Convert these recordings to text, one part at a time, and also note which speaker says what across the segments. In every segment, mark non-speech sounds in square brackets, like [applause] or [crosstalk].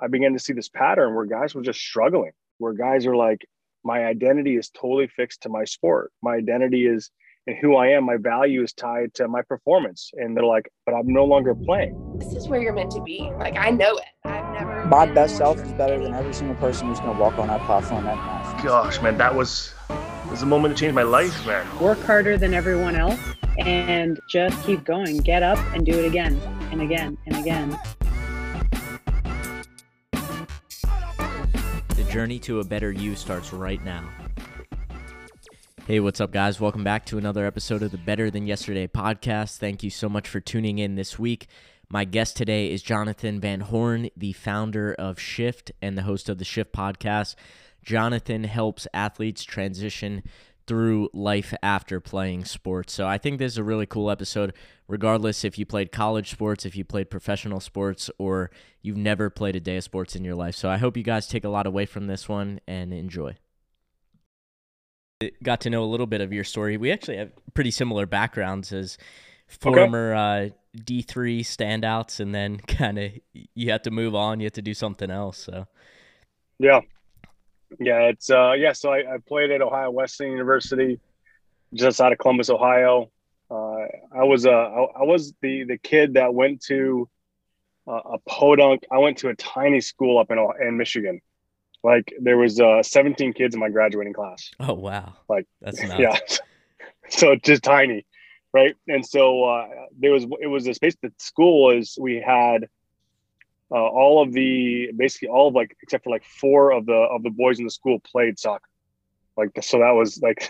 Speaker 1: I began to see this pattern where guys were just struggling, where guys are like, my identity is totally fixed to my sport. My identity is and who I am, my value is tied to my performance. And they're like, but I'm no longer playing.
Speaker 2: This is where you're meant to be. Like, I know it. I've never.
Speaker 3: My best self is better than every single person who's going to walk on that platform that night.
Speaker 1: Gosh, man, that was was a moment to change my life, man.
Speaker 4: Work harder than everyone else and just keep going. Get up and do it again and again and again.
Speaker 5: Journey to a better you starts right now. Hey, what's up, guys? Welcome back to another episode of the Better Than Yesterday podcast. Thank you so much for tuning in this week. My guest today is Jonathan Van Horn, the founder of Shift and the host of the Shift podcast. Jonathan helps athletes transition through life after playing sports. So I think this is a really cool episode, regardless if you played college sports, if you played professional sports, or you've never played a day of sports in your life. So I hope you guys take a lot away from this one and enjoy got to know a little bit of your story. We actually have pretty similar backgrounds as former okay. uh, D3 standouts, and then [laughs] kind of you had to move on. You had to do something else. So,
Speaker 1: yeah, yeah, it's uh, yeah. So I, I played at Ohio Wesleyan University, just out of Columbus, Ohio. Uh, I was uh, I, I was the the kid that went to uh, a podunk. I went to a tiny school up in in Michigan. Like there was uh 17 kids in my graduating class.
Speaker 5: Oh wow.
Speaker 1: Like that's [laughs] nuts. yeah. [laughs] so just tiny, right? And so uh there was it was a space that school is we had uh, all of the basically all of like except for like four of the of the boys in the school played soccer. Like so that was like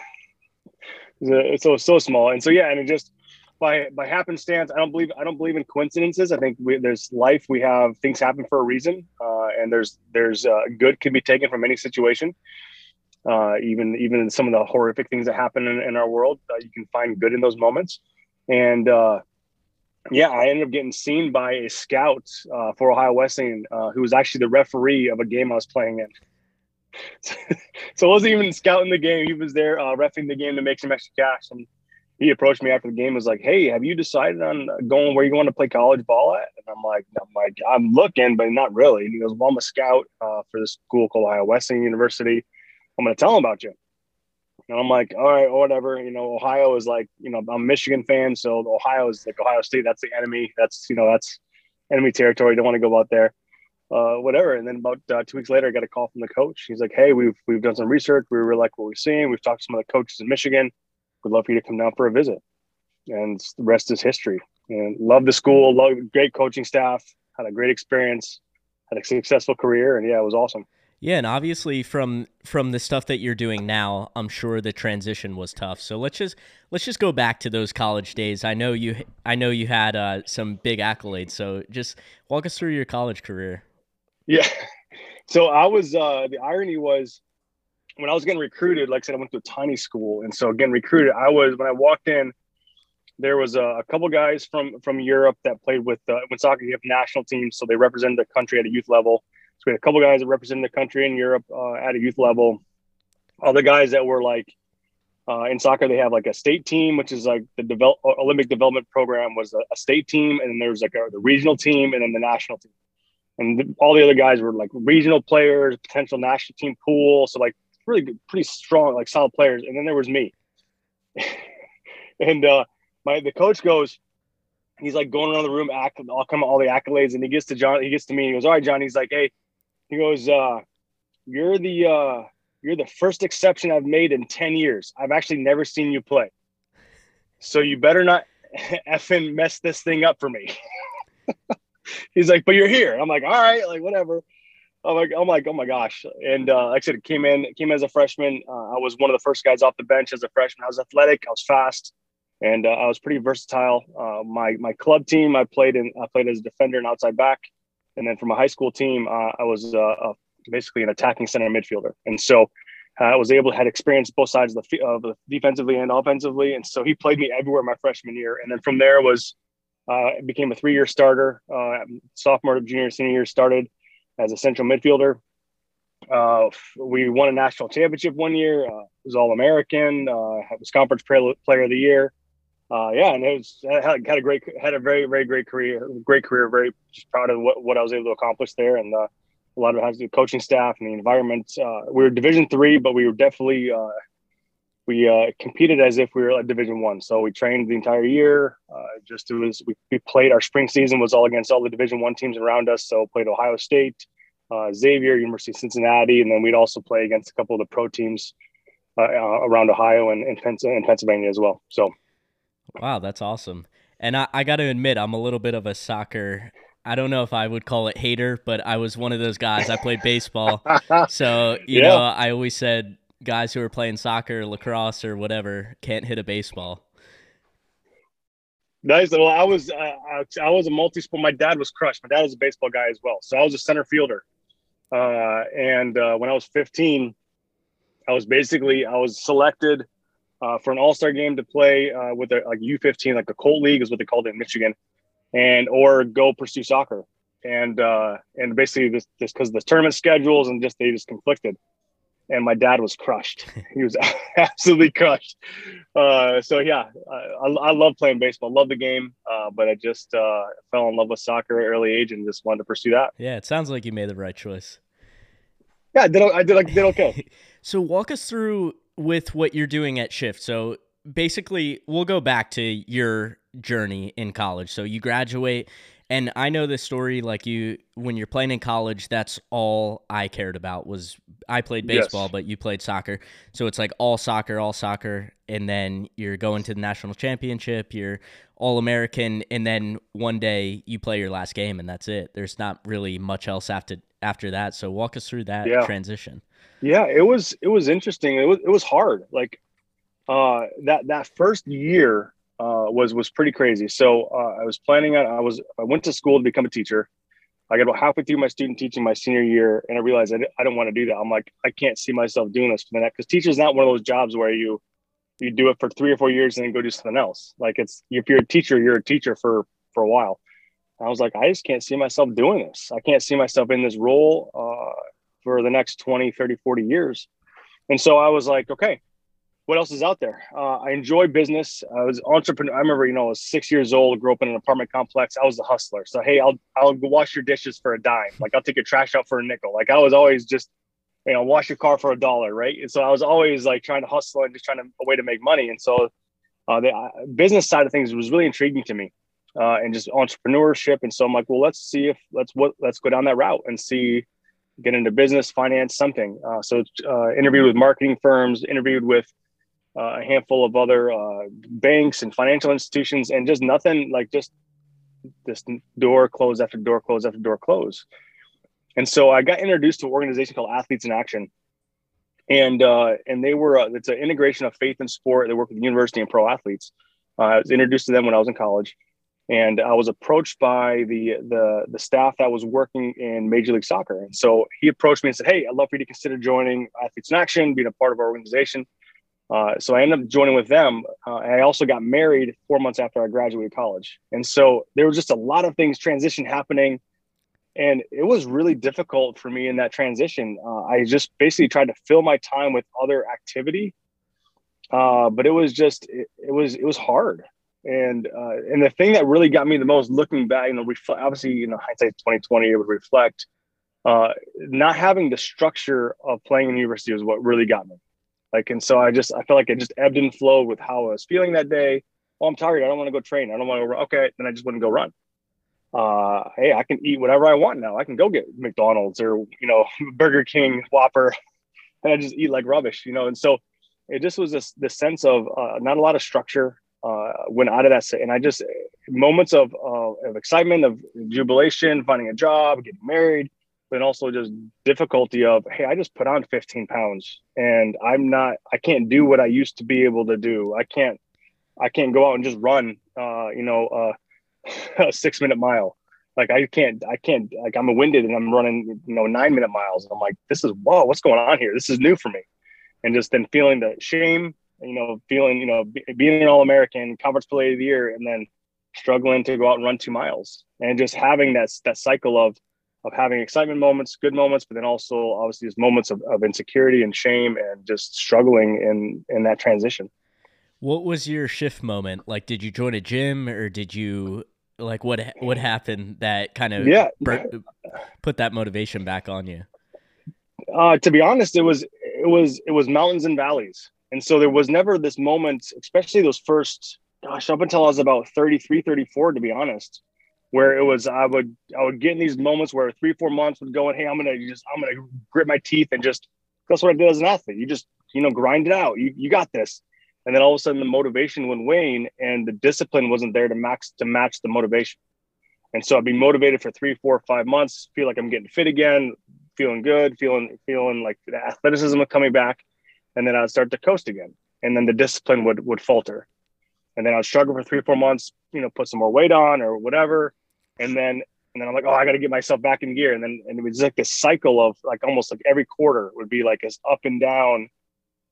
Speaker 1: [laughs] so so small. And so yeah, and it just by by happenstance. I don't believe I don't believe in coincidences. I think we, there's life. We have things happen for a reason, uh, and there's there's uh, good can be taken from any situation. Uh, even even in some of the horrific things that happen in, in our world, uh, you can find good in those moments. And uh, yeah, I ended up getting seen by a scout uh, for Ohio Wesleyan, who was actually the referee of a game I was playing in. [laughs] so I wasn't even scouting the game; he was there uh, refing the game to make some extra cash. And he approached me after the game was like, "Hey, have you decided on going where you want to play college ball at?" And I'm like, "I'm like, I'm looking, but not really." And he goes, "Well, I'm a scout uh, for this school called Ohio Wesleyan University. I'm going to tell him about you." And I'm like, "All right, whatever." You know, Ohio is like, you know, I'm a Michigan fan, so Ohio is like Ohio State. That's the enemy. That's you know, that's enemy territory. Don't want to go out there. Uh, whatever. And then about uh, two weeks later, I got a call from the coach. He's like, "Hey, we've we've done some research. We really like what we're seeing. We've talked to some of the coaches in Michigan." would love for you to come down for a visit. And the rest is history. And love the school, love great coaching staff, had a great experience, had a successful career, and yeah, it was awesome.
Speaker 5: Yeah, and obviously from from the stuff that you're doing now, I'm sure the transition was tough. So let's just let's just go back to those college days. I know you I know you had uh, some big accolades. So just walk us through your college career.
Speaker 1: Yeah. [laughs] So I was uh, the irony was when I was getting recruited, like I said, I went to a tiny school, and so getting recruited, I was when I walked in, there was a, a couple guys from from Europe that played with uh, when soccer you have national teams, so they represented the country at a youth level. So we had a couple guys that represented the country in Europe uh, at a youth level. Other guys that were like uh, in soccer, they have like a state team, which is like the develop, Olympic development program was a, a state team, and then there was like a, the regional team, and then the national team. And the, all the other guys were like regional players, potential national team pool. So like really good, pretty strong, like solid players. And then there was me. [laughs] and uh, my the coach goes, he's like going around the room, act, I'll come all the accolades, and he gets to John, he gets to me, he goes, All right, John. He's like, Hey, he goes, uh, you're the uh you're the first exception I've made in 10 years. I've actually never seen you play. So you better not [laughs] effing mess this thing up for me. [laughs] He's like, but you're here. I'm like, all right, like whatever. I'm like, I'm like, oh my gosh. And uh, like I said, it came in, came as a freshman. Uh, I was one of the first guys off the bench as a freshman. I was athletic, I was fast, and uh, I was pretty versatile. Uh, my my club team, I played in, I played as a defender and outside back, and then for my high school team, uh, I was uh, basically an attacking center midfielder. And so I was able to had experience both sides of the, of the defensively and offensively. And so he played me everywhere my freshman year. And then from there was uh, became a three year starter. sophomore, junior, senior year started as a central midfielder. Uh, we won a national championship one year. Uh, was All American. Uh, was conference player of the year. Uh, yeah, and it was had, had, a great, had a very, very great career. Great career. Very just proud of what, what I was able to accomplish there. And uh, a lot of it has to do with coaching staff and the environment. Uh, we were Division three, but we were definitely uh, we uh, competed as if we were at Division One. So we trained the entire year. Uh, just it was we, we played our spring season was all against all the Division One teams around us. So played Ohio State, Xavier, University of Cincinnati, and then we'd also play against a couple of the pro teams around Ohio and, and, and Pennsylvania as well. So,
Speaker 5: wow, that's awesome. And I, I got to admit, I'm a little bit of a soccer. I don't know if I would call it hater, but I was one of those guys. I played baseball, [laughs] so you yeah. know, I always said guys who are playing soccer, lacrosse, or whatever can't hit a baseball.
Speaker 1: Nice. Well, I was uh, I was a multi-sport. My dad was crushed. My dad was a baseball guy as well, so I was a center fielder. Uh, and uh, when I was 15, I was basically I was selected uh, for an All-Star game to play uh, with a like U15, like the Colt League is what they called it in Michigan, and or go pursue soccer. And uh, and basically this this because the tournament schedules and just they just conflicted and my dad was crushed. [laughs] He was [laughs] absolutely crushed. Uh, so yeah, I, I, love playing baseball, love the game, uh, but I just uh, fell in love with soccer at early age and just wanted to pursue that.
Speaker 5: Yeah, it sounds like you made the right choice.
Speaker 1: Yeah, I did. I did. I did okay. [laughs]
Speaker 5: so walk us through with what you're doing at Shift. So basically, we'll go back to your journey in college. So you graduate and I know this story like you when you're playing in college, that's all I cared about was I played baseball, yes. but you played soccer. So it's like all soccer, all soccer, and then you're going to the national championship, you're all American, and then one day you play your last game and that's it. There's not really much else after after that. So walk us through that yeah. transition.
Speaker 1: Yeah, it was it was interesting. It was it was hard. Like uh that that first year uh, was was pretty crazy. So uh, I was planning on I was I went to school to become a teacher. I got about halfway through my student teaching my senior year, and I realized I, I don't want to do that. I'm like I can't see myself doing this for the next because teacher's not one of those jobs where you you do it for three or four years and then go do something else. Like it's if you're a teacher, you're a teacher for for a while. I was like, I just can't see myself doing this. I can't see myself in this role uh, for the next 20, 30, 40 years. And so I was like, okay, what else is out there? Uh, I enjoy business. I was entrepreneur. I remember, you know, I was six years old, grew up in an apartment complex. I was a hustler. So hey, I'll I'll wash your dishes for a dime. Like I'll take your trash out for a nickel. Like I was always just, you know, wash your car for a dollar, right? And so I was always like trying to hustle and just trying to a way to make money. And so uh, the uh, business side of things was really intriguing to me, uh, and just entrepreneurship. And so I'm like, well, let's see if let's what let's go down that route and see get into business, finance, something. Uh, so uh, interviewed with marketing firms, interviewed with uh, a handful of other uh, banks and financial institutions, and just nothing like just this door closed after door closed after door closed. And so I got introduced to an organization called Athletes in Action, and uh, and they were it's an integration of faith and sport. They work with university and pro athletes. I was introduced to them when I was in college, and I was approached by the the the staff that was working in Major League Soccer. And so he approached me and said, "Hey, I'd love for you to consider joining Athletes in Action, being a part of our organization." Uh, so I ended up joining with them. Uh, I also got married four months after I graduated college. And so there was just a lot of things transition happening. And it was really difficult for me in that transition. Uh, I just basically tried to fill my time with other activity. Uh, but it was just, it, it, was, it was hard. And, uh, and the thing that really got me the most looking back, you know, reflect, obviously, you know, hindsight 2020, it would reflect, not having the structure of playing in university was what really got me like, and so I just, I felt like it just ebbed and flowed with how I was feeling that day. Oh, I'm tired. I don't want to go train. I don't want to go. Okay. Then I just wouldn't go run. Uh, hey, I can eat whatever I want now. I can go get McDonald's or, you know, [laughs] Burger King, Whopper, and I just eat like rubbish, you know? And so it just was this, this sense of uh, not a lot of structure uh, went out of that. And I just, moments of, uh, of excitement, of jubilation, finding a job, getting married, but also just difficulty of hey i just put on 15 pounds and i'm not i can't do what i used to be able to do. I can't i can't go out and just run uh you know a [laughs] six minute mile. Like i can't i can't like i'm winded and i'm running you know nine minute miles. And i'm like this is whoa what's going on here? This is new for me. And just then feeling the shame you know feeling you know being an all-american conference play of the year and then struggling to go out and run two miles and just having that that cycle of of having excitement moments, good moments, but then also obviously these moments of, of insecurity and shame and just struggling in in that transition.
Speaker 5: What was your shift moment? Like, did you join a gym or did you Like what what happened that kind of
Speaker 1: Yeah.
Speaker 5: put that motivation back on you?
Speaker 1: uh, to be honest, it was it was it was mountains and valleys, and so there was never this moment, especially those first, gosh, up until I was about 33, 34, to be honest, where it was I would I would get in these moments where three four months would go and hey I'm gonna just I'm gonna grit my teeth and just that's what I did as an athlete. You just you know grind it out. You you got this, and then all of a sudden the motivation would wane and the discipline wasn't there to max to match the motivation. And so I'd be motivated for three, four, five months, feel like I'm getting fit again, feeling good, feeling feeling like the athleticism coming back, and then I'd start to coast again, and then the discipline would would falter, and then I'd struggle for three, four months, you know, put some more weight on or whatever, and then and then I'm like, oh, I got to get myself back in gear, and then and it was like this cycle of like almost like every quarter would be like this up and down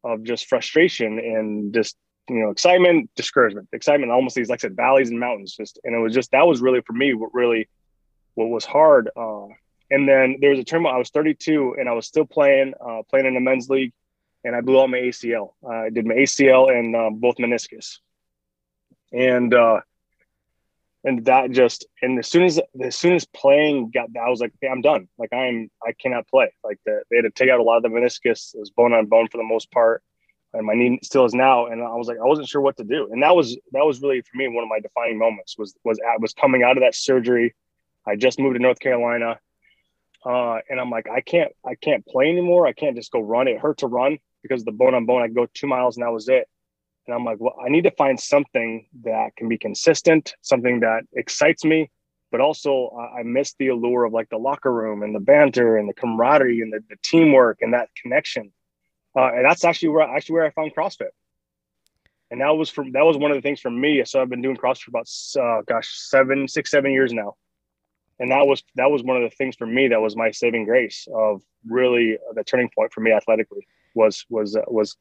Speaker 1: of just frustration and just you know excitement, discouragement, excitement, almost these like I said valleys and mountains, just and it was just that was really for me what really what was hard. Uh, and then there was a tournament. I was 32 and I was still playing, uh, playing in the men's league, and I blew out my ACL. Uh, I did my ACL and uh, both meniscus, and uh, and that just and as soon as as soon as playing got, that, I was like, okay, I'm done. Like I'm I cannot play. Like the, they had to take out a lot of the meniscus. It was bone on bone for the most part, and my knee still is now. And I was like, I wasn't sure what to do. And that was that was really for me one of my defining moments was was at, was coming out of that surgery. I just moved to North Carolina. Uh, and I'm like, I can't, I can't play anymore. I can't just go run. It hurt to run because the bone on bone. I go two miles and that was it. And I'm like, well, I need to find something that can be consistent, something that excites me, but also uh, I miss the allure of like the locker room and the banter and the camaraderie and the, the teamwork and that connection. Uh, and that's actually where actually where I found CrossFit. And that was from that was one of the things for me. So I've been doing CrossFit for about uh, gosh seven, six, seven years now and that was that was one of the things for me that was my saving grace of really the turning point for me athletically was was uh, was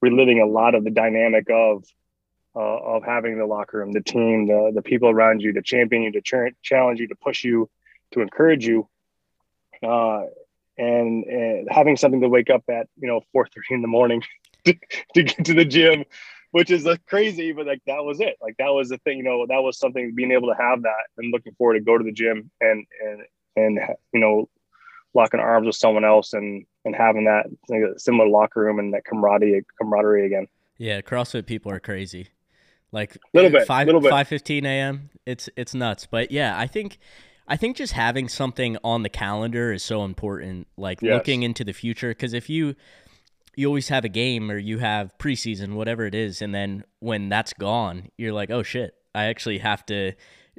Speaker 1: reliving a lot of the dynamic of uh, of having the locker room, the team, the the people around you to champion you, to ch- challenge you, to push you, to encourage you, uh, and, and having something to wake up at you know four thirty in the morning [laughs] to, to get to the gym which is like crazy, but like that was it. Like that was the thing, you know, that was something being able to have that and looking forward to go to the gym and and and you know, locking arms with someone else and and having that similar locker room and that camaraderie camaraderie again.
Speaker 5: Yeah, CrossFit people are crazy. Like
Speaker 1: Little bit,
Speaker 5: five
Speaker 1: little bit.
Speaker 5: five fifteen a.m. It's it's nuts. But yeah, I think I think just having something on the calendar is so important. Like
Speaker 1: Yes.
Speaker 5: looking into the future, because if you you always have a game or you have preseason, whatever it is, and then when that's gone, you're like, oh shit, I actually have to.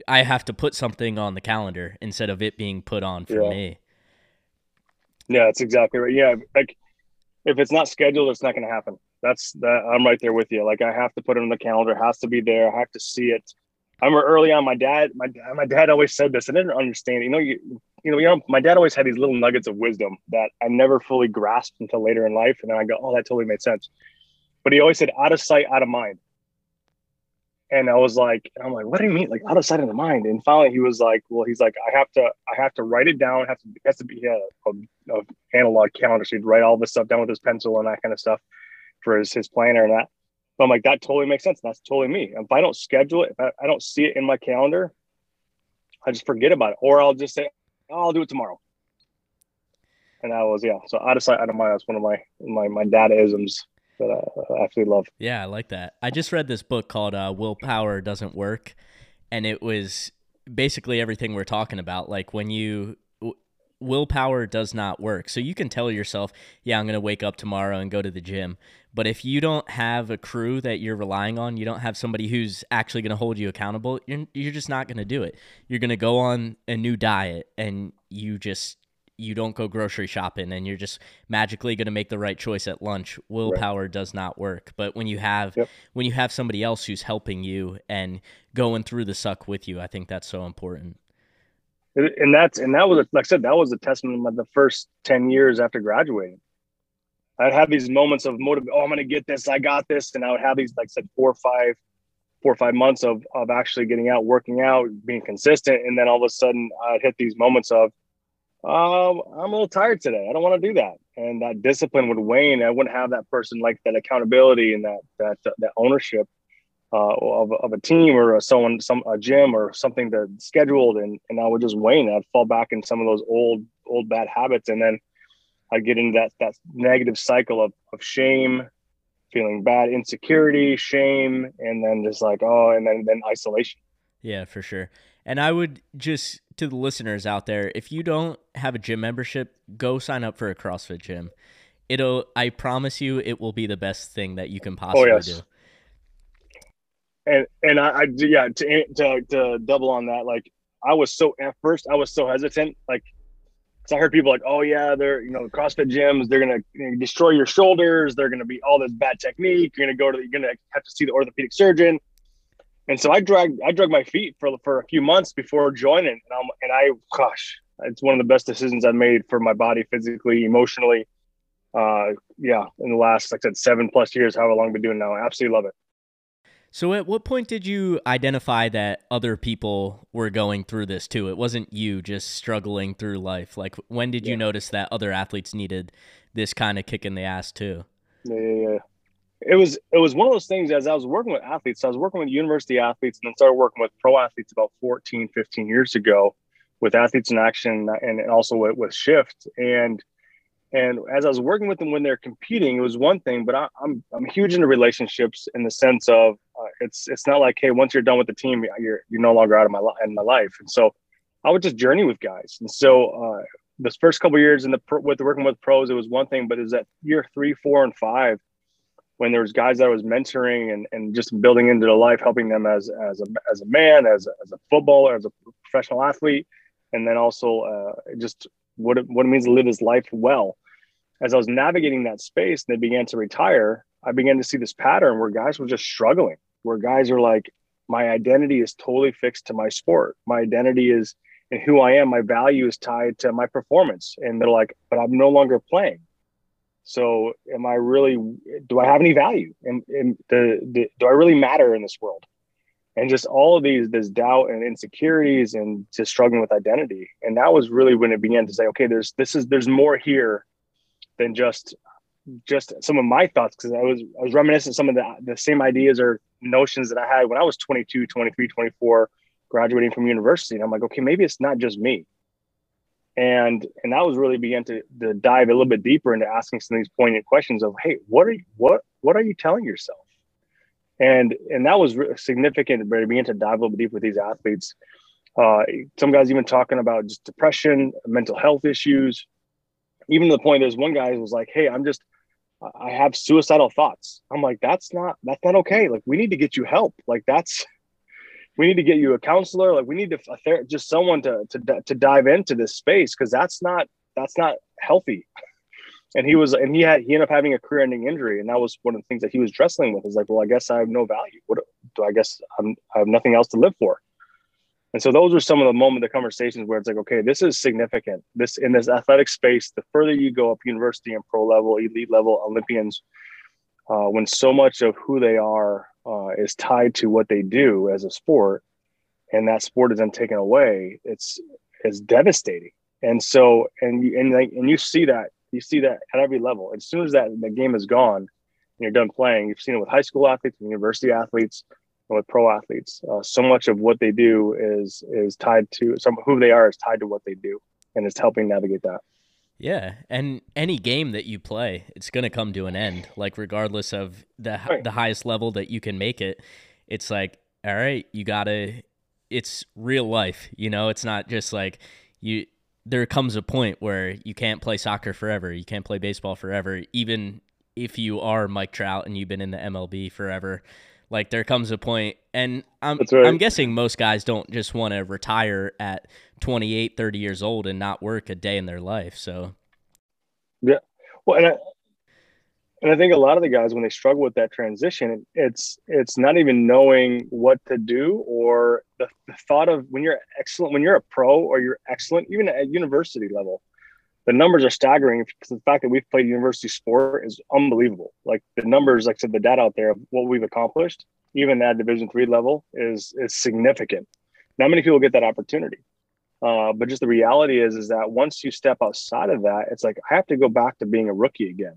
Speaker 5: I have to put something on the calendar instead of it being put on for
Speaker 1: Yeah.
Speaker 5: me.
Speaker 1: Yeah, that's exactly right. Yeah, like if it's not scheduled, it's not going to happen. That's that. I'm right there with you. Like I have to put it on the calendar. It has to be there. I have to see it. I remember early on, my dad, my my dad always said this. I didn't understand. You know, you you know, you know, my dad always had these little nuggets of wisdom that I never fully grasped until later in life, and then I go, oh, that totally made sense. But he always said, out of sight, out of mind. And I was like, I'm like, what do you mean, like out of sight, out the mind? And finally, he was like, well, he's like, I have to, I have to write it down. I have to, it has to be yeah, a, a analog calendar. So he'd write all this stuff down with his pencil and that kind of stuff for his his planner and that. But I'm like, that totally makes sense. That's totally me. If I don't schedule it, if I, I don't see it in my calendar, I just forget about it, or I'll just say, oh, I'll do it tomorrow. And that was yeah. So out of sight, out of mind. That's one of my my my dad isms that I, absolutely love.
Speaker 5: Yeah, I like that. I just read this book called uh, Willpower Doesn't Work, and it was basically everything we're talking about. Like when you willpower does not work. So you can tell yourself, yeah, I'm going to wake up tomorrow and go to the gym. But if you don't have a crew that you're relying on, you don't have somebody who's actually going to hold you accountable, you're, you're just not going to do it. You're going to go on a new diet and you just you don't go grocery shopping and you're just magically going to make the right choice at lunch willpower does not work but when you have
Speaker 1: Yep.
Speaker 5: when you have somebody else who's helping you and going through the suck with you i think that's so important
Speaker 1: and that's and that was like I said that was a testament of the first ten years after graduating. I'd have these moments of motive. Oh, I'm going to get this. I got this, and I would have these like I said four or five, four or five months of of actually getting out, working out, being consistent, and then all of a sudden I'd hit these moments of, um, I'm a little tired today. I don't want to do that, and that discipline would wane. I wouldn't have that person like that accountability and that that that ownership. uh, of, of a team or a, someone, some a gym or something that scheduled, and and I would just wane. I'd fall back in some of those old old bad habits, and then I'd get into that that negative cycle of of shame, feeling bad, insecurity, shame, and then just like oh, and then then isolation.
Speaker 5: Yeah, for sure. And I would just to the listeners out there, if you don't have a gym membership, go sign up for a CrossFit gym. It'll I promise you it will be the best thing that you can oh, possibly
Speaker 1: oh, yes.
Speaker 5: do.
Speaker 1: And and I, I yeah to, to to double on that like I was so at first I was so hesitant like so I heard people like, oh yeah, they're you know CrossFit gyms, they're gonna you know, destroy your shoulders, they're gonna be all this bad technique. You're gonna go to, you're gonna have to see the orthopedic surgeon. And so I dragged I dragged my feet for for a few months before joining, and I'm and I gosh, it's one of the best decisions I've made for my body, physically, emotionally. Uh, yeah, in the last like I said, seven plus years, however long I've been doing now, I absolutely love it.
Speaker 5: So, at what point did you identify that other people were going through this too? It wasn't you just struggling through life. Like, when did you notice that other athletes needed this kind of kick in the ass too?
Speaker 1: Yeah, yeah, yeah. It was it was one of those things as I was working with athletes, I was working with university athletes and then started working with pro athletes about 14, 15 years ago with athletes in action and, also with, with shift. And and as I was working with them when they're competing, it was one thing, but I, I'm I'm huge into relationships in the sense of uh, it's it's not like hey once you're done with the team you're you're no longer out of my li- in my life, and so I would just journey with guys, and so uh, this first couple years in the with working with pros, it was one thing, but is that year three, four, and five when there was guys that I was mentoring and, and just building into their life, helping them as as a as a man, as a, as a footballer, as a professional athlete, and then also uh, just what it, what it means to live his life well. As I was navigating that space, and they began to retire. I began to see this pattern where guys were just struggling, where guys are like, my identity is totally fixed to my sport. My identity is and who I am. My value is tied to my performance, and they're like, but I'm no longer playing. So, am I really? Do I have any value? And, and the, the, do I really matter in this world? And just all of these, this doubt and insecurities, and just struggling with identity. And that was really when it began to say, okay, there's this is there's more here than just just some of my thoughts because I was I was reminiscing some of the the same ideas or notions that I had when I was 22, 23, 24, graduating from university. And I'm like, okay, maybe it's not just me and and that was really began to, to dive a little bit deeper into asking some of these poignant questions of hey what are you what what are you telling yourself? And and that was re- significant but it began to dive a little bit deeper with these athletes. Uh, some guys even talking about just depression mental health issues. Even to the point there's one guy who was like hey i'm just i have suicidal thoughts. I'm like that's not that's not okay. Like we need to get you help. Like that's we need to get you a counselor. Like we need to a ther- just someone to to to dive into this space because that's not that's not healthy. And he was and he had he ended up having a career ending injury and that was one of the things that he was wrestling with. Is like well i guess i have no value. What do i guess I'm, i have nothing else to live for. And so those were some of the moment the conversations where it's like okay this is significant. This in this athletic space the further you go up university and pro level elite level olympians uh, when so much of who they are uh, is tied to what they do as a sport, and that sport is then taken away, it's it's devastating. And so, and you and like, and you see that you see that at every level. As soon as that the game is gone, and you're done playing, you've seen it with high school athletes, university athletes, and with pro athletes. Uh, so much of what they do is is tied to some who they are is tied to what they do, and it's helping navigate that.
Speaker 5: Yeah, and any game that you play, it's going to come to an end. Like regardless of the
Speaker 1: Right.
Speaker 5: the highest level that you can make it, it's like, all right, you got to it's real life, you know? It's not just like you there comes a point where you can't play soccer forever, you can't play baseball forever, even if you are Mike Trout and you've been in the MLB forever. Like there comes a point and I'm
Speaker 1: right.
Speaker 5: I'm guessing most guys don't just want to retire at 28, 30 years old and not work a day in their life. So yeah,
Speaker 1: Well, and I, and I think a lot of the guys when they struggle with that transition, it's it's not even knowing what to do or the, the thought of when you're excellent, when you're a pro or you're excellent, even at university level, the numbers are staggering because the fact that we've played university sport is unbelievable. Like the numbers, like I said, the data out there of what we've accomplished, even at Division three level, is is significant. Not many people get that opportunity. Uh, but just the reality is, is that once you step outside of that, it's like I have to go back to being a rookie again.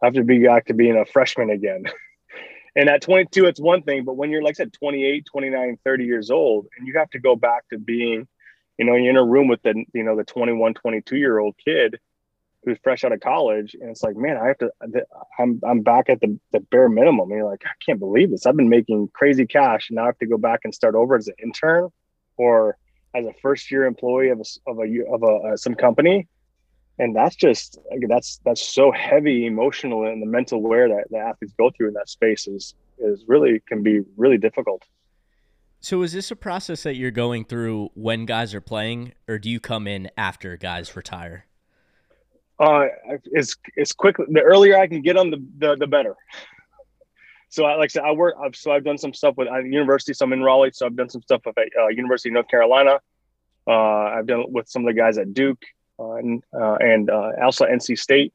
Speaker 1: I have to be back to being a freshman again. [laughs] and at 22 it's one thing but when you're like i said 28 29 30 years old and you have to go back to being you know you're in a room with the you know the 21 22 year old kid who's fresh out of college and it's like man i have to i'm, I'm back at the, the bare minimum. And you're like i can't believe this. I've been making crazy cash and now i have to go back and start over as an intern or as a first year employee of a of a of a uh, some company. And that's just that's that's so heavy emotional and the mental wear that the athletes go through in that space is is really can be really difficult
Speaker 5: so is this a process that you're going through when guys are playing or do you come in after guys retire
Speaker 1: uh it's it's quick the earlier i can get on the the, the better so I, like I said, I work. I've, so I've done some stuff with university. So I'm in Raleigh. So I've done some stuff with uh, University of North Carolina. Uh, I've done with some of the guys at Duke uh, and, uh, and uh, also NC State.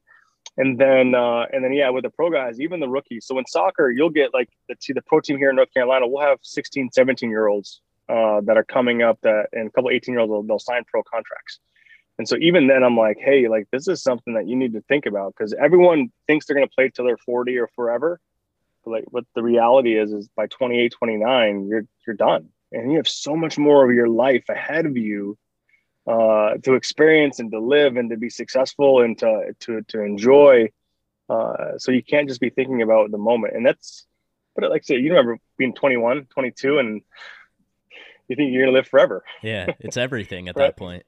Speaker 1: And then, uh, and then, yeah, with the pro guys, even the rookies. So in soccer, you'll get like the, the pro team here in North Carolina. We'll have 16, 17 year olds uh, that are coming up that, and a couple 18 year olds, they'll, they'll sign pro contracts. And so even then, I'm like, hey, like this is something that you need to think about because everyone thinks they're going to play till they're 40 or forever. But like, what the reality is, is by 28, 29, you're you're done, and you have so much more of your life ahead of you uh, to experience and to live and to be successful and to to to enjoy. Uh, so you can't just be thinking about the moment, and that's. But like I said, you remember being 21, 22, and you think you're gonna live forever.
Speaker 5: Yeah, it's everything at [laughs] right? that point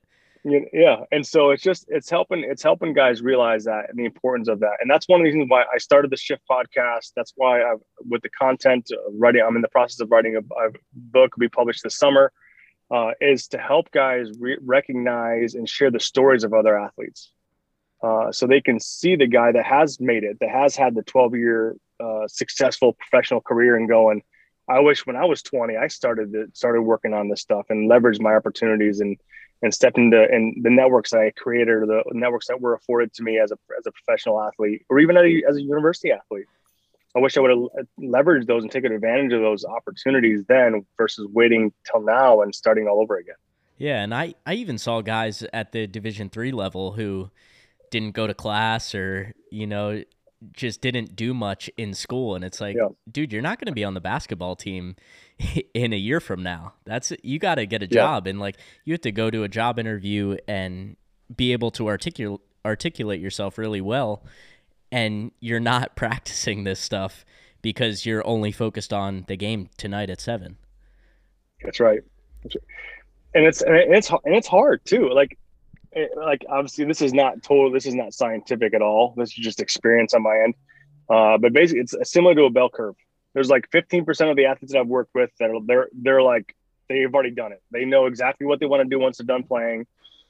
Speaker 1: yeah and so it's just it's helping it's helping guys realize that and the importance of that and that's one of the reasons why i started the shift podcast that's why i with the content writing i'm in the process of writing a, a book will be published this summer uh, is to help guys re- recognize and share the stories of other athletes uh, so they can see the guy that has made it that has had the 12 year uh, successful professional career and going i wish when i was 20 i started to, started working on this stuff and leveraged my opportunities and and stepped into and the networks that I created or the networks that were afforded to me as a as a professional athlete or even as a, as a university athlete. I wish I would have leveraged those and taken advantage of those opportunities then versus waiting till now and starting all over again.
Speaker 5: Yeah, and I I even saw guys at the Division three level who didn't go to class or you know just didn't do much in school and it's like yeah. dude you're not going to be on the basketball team [laughs] in a year from now that's you got to get a job yeah. and like you have to go to a job interview and be able to articulate articulate yourself really well and you're not [laughs] practicing this stuff because you're only focused on the game tonight at 7
Speaker 1: that's right, that's right. and it's and it's and it's hard too. Like like obviously this is not total this is not scientific at all. This is just experience on my end. Uh, but basically it's similar to a bell curve. There's like 15% of the athletes that i've worked with that are they're they're like they've already done it. They know exactly what they want to do once they're done playing.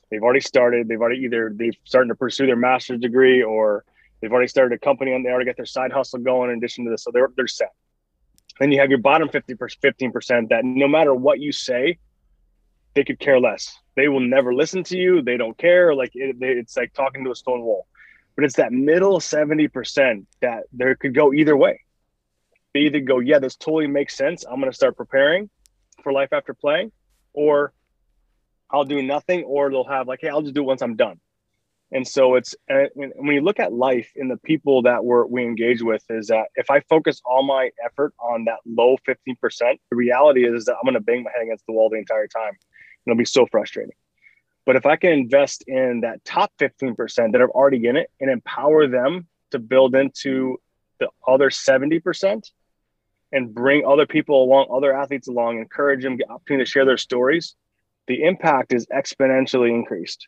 Speaker 1: They've already started. They've already either they've started to pursue their master's degree or they've already started a company and they already got their side hustle going in addition to this so they're they're set then you have your bottom 50 15% that no matter what you say they could care less. They will never listen to you. They don't care. Like it, it's like talking to a stone wall. But it's that middle 70% that there could go either way. They either go, yeah, this totally makes sense. I'm going to start preparing for life after playing, or I'll do nothing, or they'll have like, hey, I'll just do it once I'm done. And so it's uh, when you look at life and the people that we're, we engage with, is that if I focus all my effort on that low 15%, the reality is, that I'm going to bang my head against the wall the entire time it'll be so frustrating. But if I can invest in that top 15% that are already in it and empower them to build into the other 70% and bring other people along, other athletes along, encourage them, get opportunity to share their stories, the impact is exponentially increased.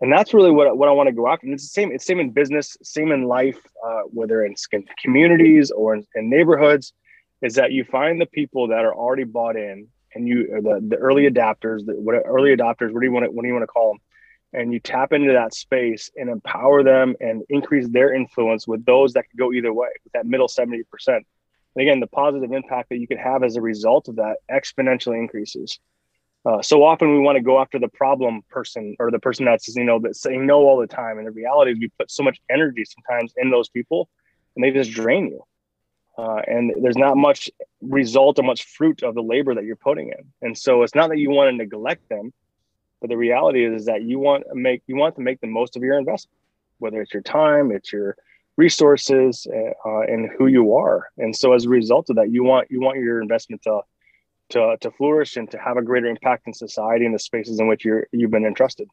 Speaker 1: And that's really what, what I want to go after. And it's the same, it's same in business, same in life, uh, whether in communities or in, in neighborhoods, is that you find the people that are already bought in and you the, the early adapters, the what early adopters, what do you want to what do you want to call them? And you tap into that space and empower them and increase their influence with those that could go either way, with that middle 70%. And again, the positive impact that you can have as a result of that exponentially increases. Uh, so often we want to go after the problem person or the person that's you know that's saying no all the time and the reality is we put so much energy sometimes in those people and they just drain you uh, and there's not much result or much fruit of the labor that you're putting in. And so it's not that you want to neglect them, but the reality is, is that you want to make you want to make the most of your investment, whether it's your time, it's your resources uh, and who you are. And so as a result of that, you want you want your investment to to to flourish and to have a greater impact in society in the spaces in which you're you've been entrusted.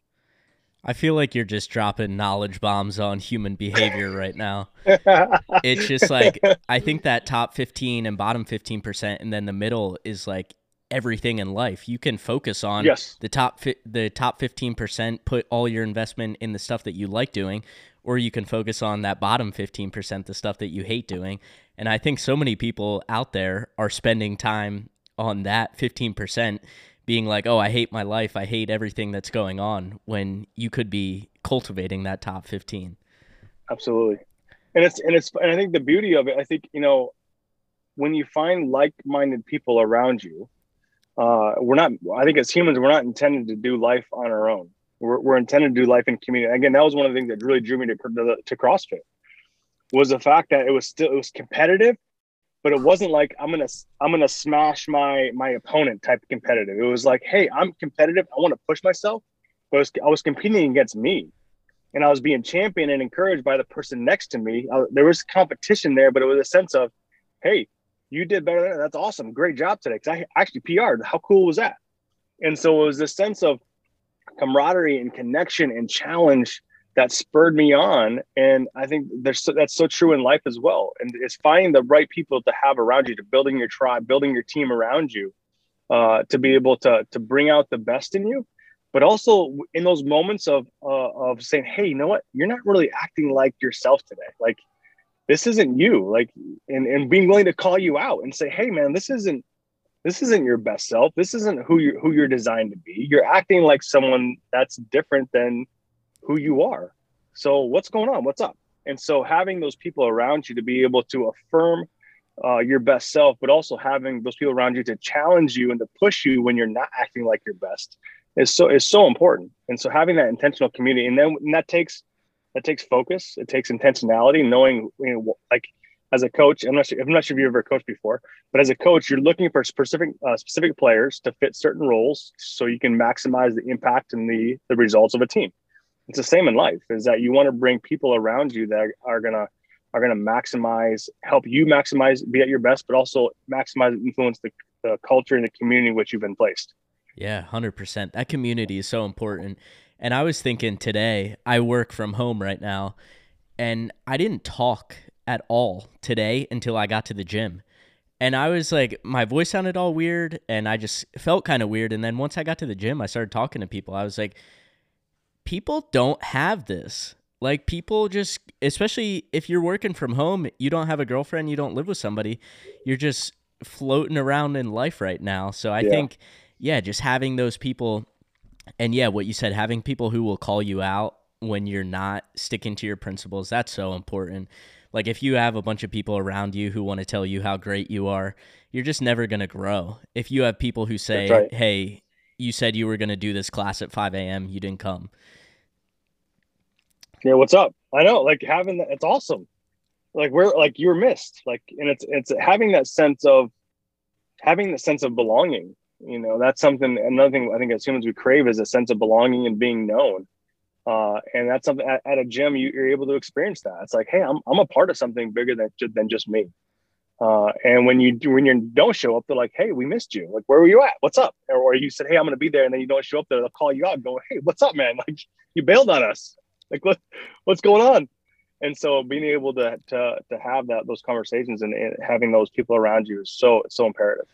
Speaker 5: I feel like you're just dropping knowledge bombs on human behavior right now. [laughs] it's just like I think that top 15 and bottom 15% and then the middle is like everything in life. You can focus on
Speaker 1: yes.
Speaker 5: the top fi- the top 15%, put all your investment in the stuff that you like doing, or you can focus on that bottom 15%, the stuff that you hate doing. And I think so many people out there are spending time on that 15% being like, "Oh, I hate my life. I hate everything that's going on," when you could be cultivating that top 15.
Speaker 1: Absolutely. And it's and it's and I think the beauty of it, I think, you know, when you find like-minded people around you, uh, we're not i think as humans we're not intended to do life on our own we're, we're intended to do life in community again that was one of the things that really drew me to, to crossfit was the fact that it was still it was competitive but it wasn't like i'm gonna i'm gonna smash my my opponent type competitive. It was like hey i'm competitive. I want to push myself but I was, I was competing against me. And i was being championed and encouraged by the person next to me. I, there was competition there but it was a sense of hey you did better than that's awesome. Great job today. Because i actually pr'd how cool was that? And so it was this sense of camaraderie and connection and challenge that spurred me on. And i think there's so, that's so true in life as well. And it's finding the right people to have around you to building your tribe building your team around you uh, to be able to to bring out the best in you. But also in those moments of uh, of saying hey you know what? You're not really acting like yourself today. Like this isn't you. Like and, and being willing to call you out and say hey man this isn't this isn't your best self. This isn't who you who you're designed to be. You're acting like someone that's different than who you are so what's going on what's up and so having those people around you to be able to affirm uh, your best self but also having those people around you to challenge you and to push you when you're not acting like your best is so is so important and so having that intentional community and then and that takes that takes focus. It takes intentionality, knowing, you know, like as a coach, I'm not sure, I'm not sure if you've ever coached before, but as a coach, you're looking for specific, uh, specific players to fit certain roles so you can maximize the impact and the, the results of a team. It's the same in life is that you want to bring people around you that are to, are to maximize, help you maximize, be at your best, but also maximize influence the, the culture and the community in which you've been placed.
Speaker 5: Yeah, 100%. That community is so important. And I was thinking today, I work from home right now, and I didn't talk at all today until I got to the gym. And I was like, my voice sounded all weird, and I just felt kind of weird. And then once I got to the gym, I started talking to people. I was like, people don't have this. Like, people just, especially if you're working from home, you don't have a girlfriend, you don't live with somebody, you're just floating around in life right now. So I yeah. think, yeah, just having those people and yeah, what you said, having people who will call you out when you're not sticking to your principles, that's so important. Like if you have a bunch of people around you who want to tell you how great you are, you're just never going to grow. If you have people who say, right. "Hey, you said you were going to do this class at 5 a.m., you didn't come."
Speaker 1: Yeah, what's up? I know, like having that, it's awesome. Like we're like you were missed, like, and it's it's having that sense of having the sense of belonging you know that's something another thing i think as humans we crave is a sense of belonging and being known uh, and that's something at, at a gym you, are able to experience that it's like hey i'm, I'm a part of something bigger than, than just me uh, and when you when you don't show up they're like hey we missed you. Like where were you at? What's up? Or, or you said hey i'm gonna be there and then you don't show up there they'll call you out going hey what's up man? Like you bailed on us. Like what what's going on? And so being able to to, to have that those conversations and, and having those people around you is so so imperative.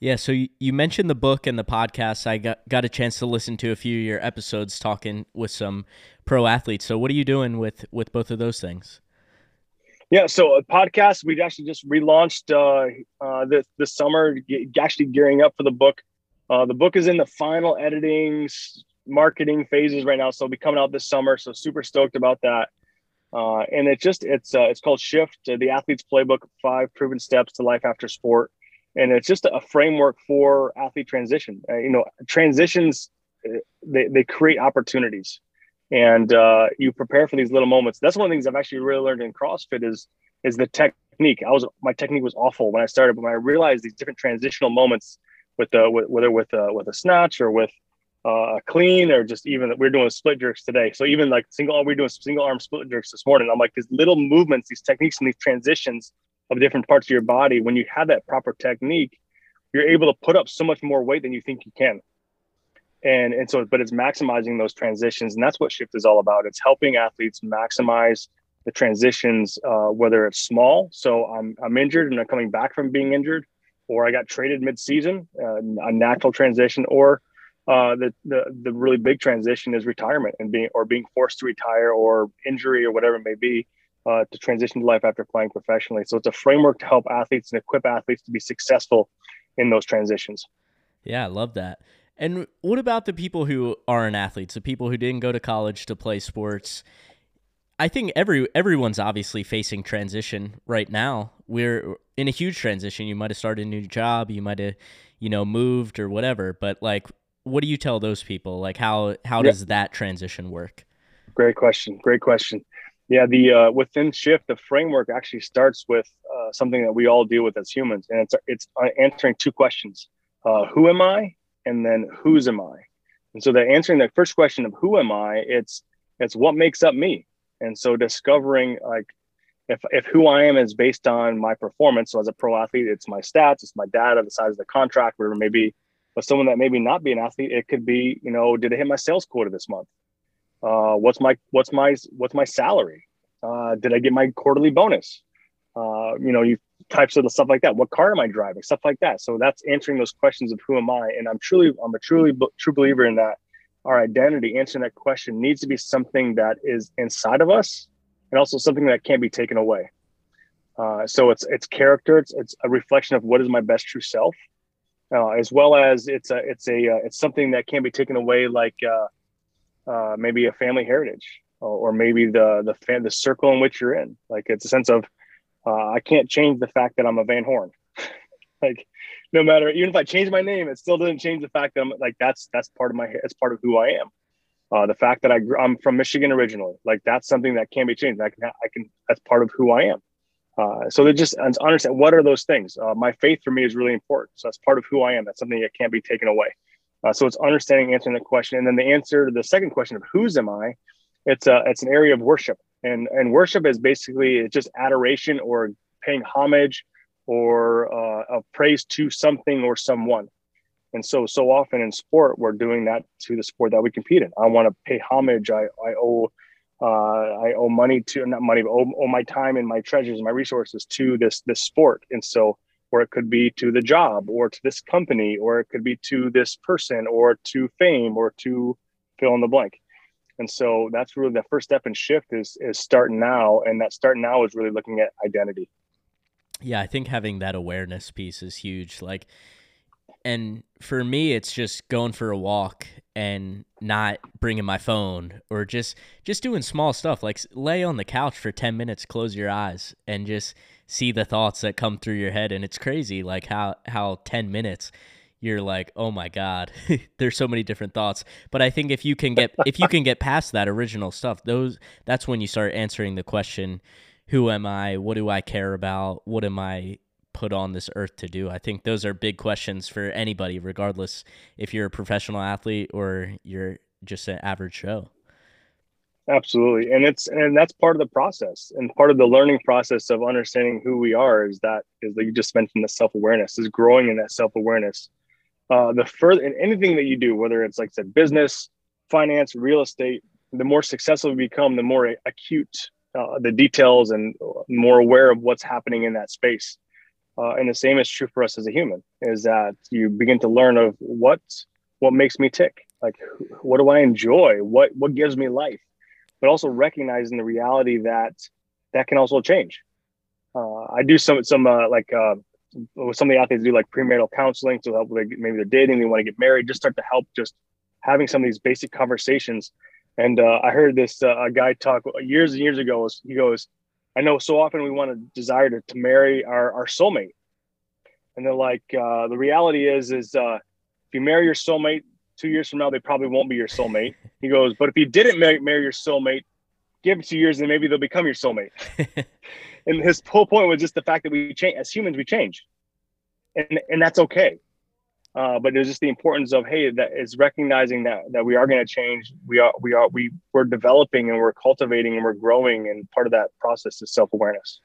Speaker 5: Yeah, so you, mentioned the book and the podcast. I got got a chance to listen to a few of your episodes talking with some pro athletes. So what are you doing with with both of those things?
Speaker 1: Yeah, so a podcast we actually just relaunched uh, uh, this this summer, actually gearing up for the book. Uh, the book is in the final editing, marketing phases right now, so it'll be coming out this summer. So super stoked about that. Uh, and it's just it's uh, it's called Shift, uh, the athlete's playbook: five proven steps to life after sport and it's just a framework for athlete transition. Uh, you know, transitions uh, they they create opportunities, and uh, you prepare for these little moments. That's one of the things I've actually really learned in CrossFit is is the technique. I was my technique was awful when I started, but when I realized these different transitional moments with the with, whether with a, with a snatch or with uh, a clean or just even that we're doing split jerks today. So even like single, we're doing single arm split jerks this morning. I'm like these little movements, these techniques, and these transitions of different parts of your body. When you have that proper technique, you're able to put up so much more weight than you think you can. And and so, but it's maximizing those transitions, and that's what shift is all about. It's helping athletes maximize the transitions, uh, whether it's small. So I'm I'm injured and I'm coming back from being injured, or I got traded mid-season, uh, a natural transition, or uh, the, the the really big transition is retirement and being or being forced to retire or injury or whatever it may be uh, to transition to life after playing professionally. So it's a framework to help athletes and equip athletes to be successful in those transitions.
Speaker 5: Yeah, I love that. And what about the people who aren't athletes, the people who didn't go to college to play sports? I think every everyone's obviously facing transition right now. We're in a huge transition. You might have started a new job, you might have, you know, moved or whatever, but like what do you tell those people? Like how how does that transition work?
Speaker 1: Great question. Great question. Yeah, the uh, within shift, the framework actually starts with uh, something that we all deal with as humans, and it's it's uh, answering two questions: uh, Who am I, and then whose am I? And so, the answering the first question of who am I, it's it's what makes up me, and so discovering like if if who I am is based on my performance. So as a pro athlete, it's my stats, it's my data, the size of the contract, whatever it may be but someone that maybe not be an athlete, it could be, you know, did I hit my sales quota this month? Uh, what's my what's my what's my salary? Uh, did I get my quarterly bonus? Uh, you know, you types of the stuff like that. What car am I driving? Stuff like that. So that's answering those questions of who am I? And I'm truly, I'm a truly true believer in that. Our identity, answering that question, needs to be something that is inside of us, and also something that can't be taken away. Uh, so it's it's character. It's it's a reflection of what is my best true self, uh, as well as it's a it's a uh, it's something that can't be taken away like uh, uh, maybe a family heritage or, or maybe the the fan, the circle in which you're in like it's a sense of uh, I can't change the fact that I'm a Van Horn [laughs] like no matter even if I change my name it still doesn't change the fact that I'm like that's that's part of my it's part of who I am uh, the fact that I I'm from Michigan originally like that's something that can be changed I can I can that's part of who I am uh, so they just understand what are those things. Uh, my faith for me is really important. So that's part of who I am. That's something that can't be taken away. Uh, so it's understanding, answering the question, and then the answer to the second question of whose am I? It's a it's an area of worship, and and worship is basically just adoration or paying homage or uh, a praise to something or someone. And so so often in sport, we're doing that to the sport that we compete in. I want to pay homage. I I owe uh, I owe money to not money, but owe, owe my time and my treasures and my resources to this this sport. And so, or it could be to the job, or to this company, or it could be to this person, or to fame, or to fill in the blank. And so that's really the first step in shift is is starting now, and that starting now is really looking at identity.
Speaker 5: Yeah, I think having that awareness piece is huge. Like and for me it's just going for a walk and not bringing my phone or just just doing small stuff like lay on the couch for 10 minutes close your eyes and just see the thoughts that come through your head and it's crazy like how how 10 minutes you're like oh my god [laughs] there's so many different thoughts but i think if you can get if you can get past that original stuff those that's when you start answering the question who am i what do i care about what am i put on this earth to do? I think those are big questions for anybody, regardless if you're a professional athlete or you're just an average Joe.
Speaker 1: Absolutely. And it's and that's part of the process. And part of the learning process of understanding who we are is that is that you just mentioned the self-awareness, is growing in that self-awareness. Uh, the further in anything that you do, whether it's like I said, business, finance, real estate, the more successful you become, the more acute uh, the details and more aware of what's happening in that space. Uh, and the same is true for us as a human is that you begin to learn of what what makes me tick. Like what do i enjoy? What what gives me life? But also recognizing the reality that that can also change. Uh, i do some some uh, like uh, some of the athletes do like premarital counseling to help with maybe they're dating they want to get married just start to help just having some of these basic conversations and uh, i heard this uh, a guy talk years and years ago he goes I know so often we want to desire to, to marry our, our soulmate. And they're like, uh, the reality is, is uh, if you marry your soulmate two years from now, they probably won't be your soulmate. He goes, but if you didn't marry, marry your soulmate, give it two years and maybe they'll become your soulmate. [laughs] and his whole point was just the fact that we change as humans, we change. And, and that's okay. Uh, but was just the importance of hey, that is recognizing that that we are going to change. We are we are we we're developing and we're cultivating and we're growing, and part of that process is self awareness.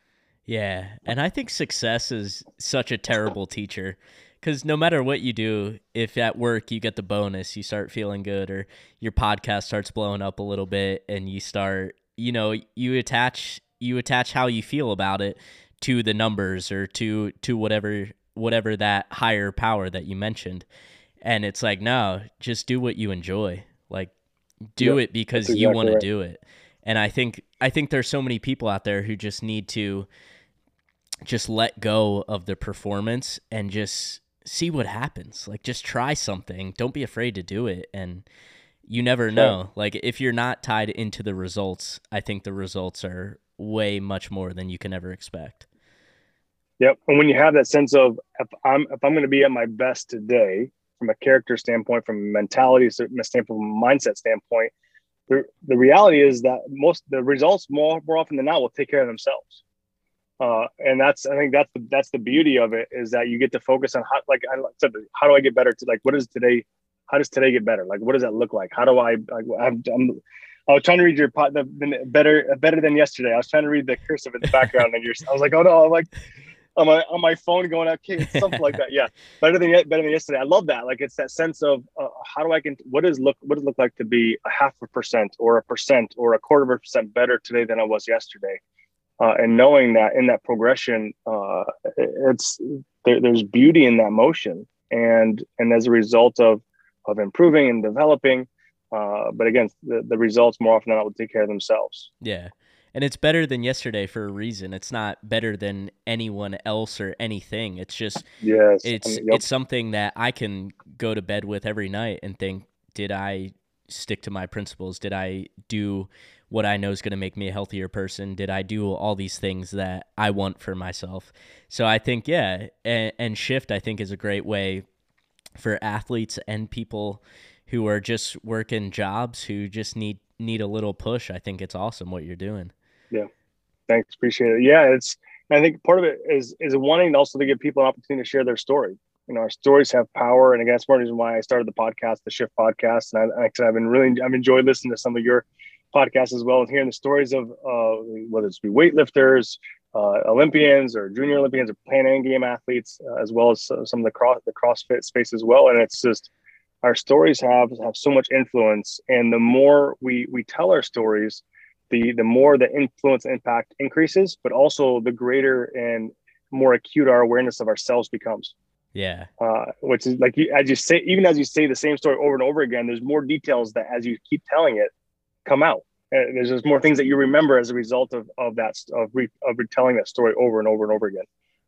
Speaker 5: Yeah, and I think success is such a terrible teacher because no matter what you do, if at work you get the bonus, you start feeling good, or your podcast starts blowing up a little bit, and you start, you know, you attach you attach how you feel about it to the numbers or to to whatever whatever that higher power that you mentioned. And it's like, no, just do what you enjoy. Like do yep, it because exactly you want right. to do it. And I think I think there's so many people out there who just need to just let go of the performance and just see what happens. Like just try something. Don't be afraid to do it and you never know. Like if you're not tied into the results, I think the results are way much more than you can ever expect.
Speaker 1: Yep. And when you have that sense of if I'm if I'm going to be at my best today, from a character standpoint, from a mentality standpoint, from a mindset standpoint, the, the reality is that most the results more more often than not will take care of themselves. Uh, and that's I think that's the that's the beauty of it is that you get to focus on how like I said how do I get better to like what is today how does today get better like what does that look like how do I like I'm, I'm I was trying to read your pot the, the better better than yesterday. I was trying to read the cursive in the background and you're I was like oh no I'm like on my on my phone going okay something like that. Yeah. Better than better than yesterday. I love that. Like it's that sense of uh, how do i can what does look what does it look like to be a half a percent or a percent or a quarter of a percent better today than i was yesterday? Uh, and knowing that in that progression uh, it's there, there's beauty in that motion. And and as a result of of improving and developing uh, but again the, the results more often than not will take care of themselves
Speaker 5: yeah and it's better than yesterday for a reason. It's not better than anyone else or anything. It's just
Speaker 1: yes,
Speaker 5: it's I mean, yep. it's something that I can go to bed with every night and think, did I stick to my principles? Did I do what I know is going to make me a healthier person? Did I do all these things that I want for myself? So I think yeah, and, and shift I think is a great way for athletes and people who are just working jobs who just need need a little push. I think it's awesome what you're doing.
Speaker 1: Yeah. Thanks. Appreciate it. Yeah. It's, I think part of it is, is wanting also to give people an opportunity to share their story. You know, our stories have power. And again, that's one reason why I started the podcast, the Shift podcast. And I, said, I've been really, I've enjoyed listening to some of your podcasts as well and hearing the stories of uh, whether it's be weightlifters, uh, Olympians or junior Olympians or Am game athletes, uh, as well as some of the cross the CrossFit space as well. And it's just our stories have have so much influence, and the more we we tell our stories, the the more the influence impact increases, but also the greater and more acute our awareness of ourselves becomes.
Speaker 5: Yeah.
Speaker 1: Uh, which is like you, as you say, even as you say the same story over and over again, there's more details that as you keep telling it, come out. And there's just more things that you remember as a result of of that of re, of retelling that story over and over and over again.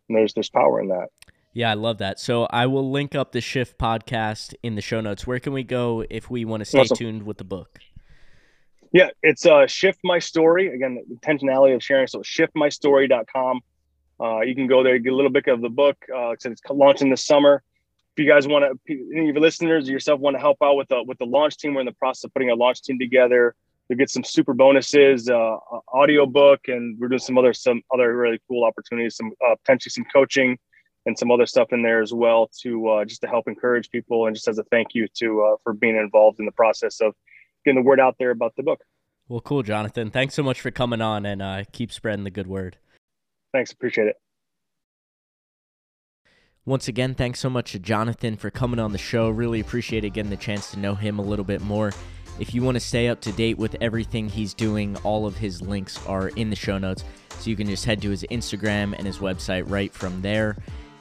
Speaker 1: And there's there's power in that.
Speaker 5: Yeah, I love that. So I will link up the Shift podcast in the show notes. Where can we go if we want to stay awesome. tuned with the book?
Speaker 1: Yeah, it's uh, Shift My Story. Again, the intentionality of sharing. So shiftmystory.com. Uh, you can go there, get a little bit of the book. Uh, like I said, it's launching this summer. If you guys want to, any of your listeners or yourself want to help out with the with the launch team, we're in the process of putting a launch team together. You'll get some super bonuses, uh, audio book, and we're doing some other some other really cool opportunities, some uh, potentially some coaching and some other stuff in there as well to uh, just to help encourage people and just as a thank you to uh, for being involved in the process of getting the word out there about the book.
Speaker 5: Well, cool, Jonathan. Thanks so much for coming on and uh, keep spreading the good word.
Speaker 1: Thanks. Appreciate it.
Speaker 5: Once again, thanks so much to Jonathan for coming on the show. Really appreciate getting the chance to know him a little bit more. If you want to stay up to date with everything he's doing, all of his links are in the show notes. So you can just head to his Instagram and his website right from there.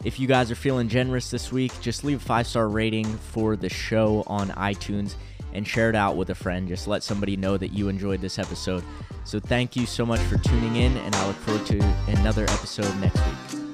Speaker 5: If you guys are feeling generous this week, just leave a five star rating for the show on iTunes and share it out with a friend. Just let somebody know that you enjoyed this episode. So thank you so much for tuning in, and I look forward to another episode next week.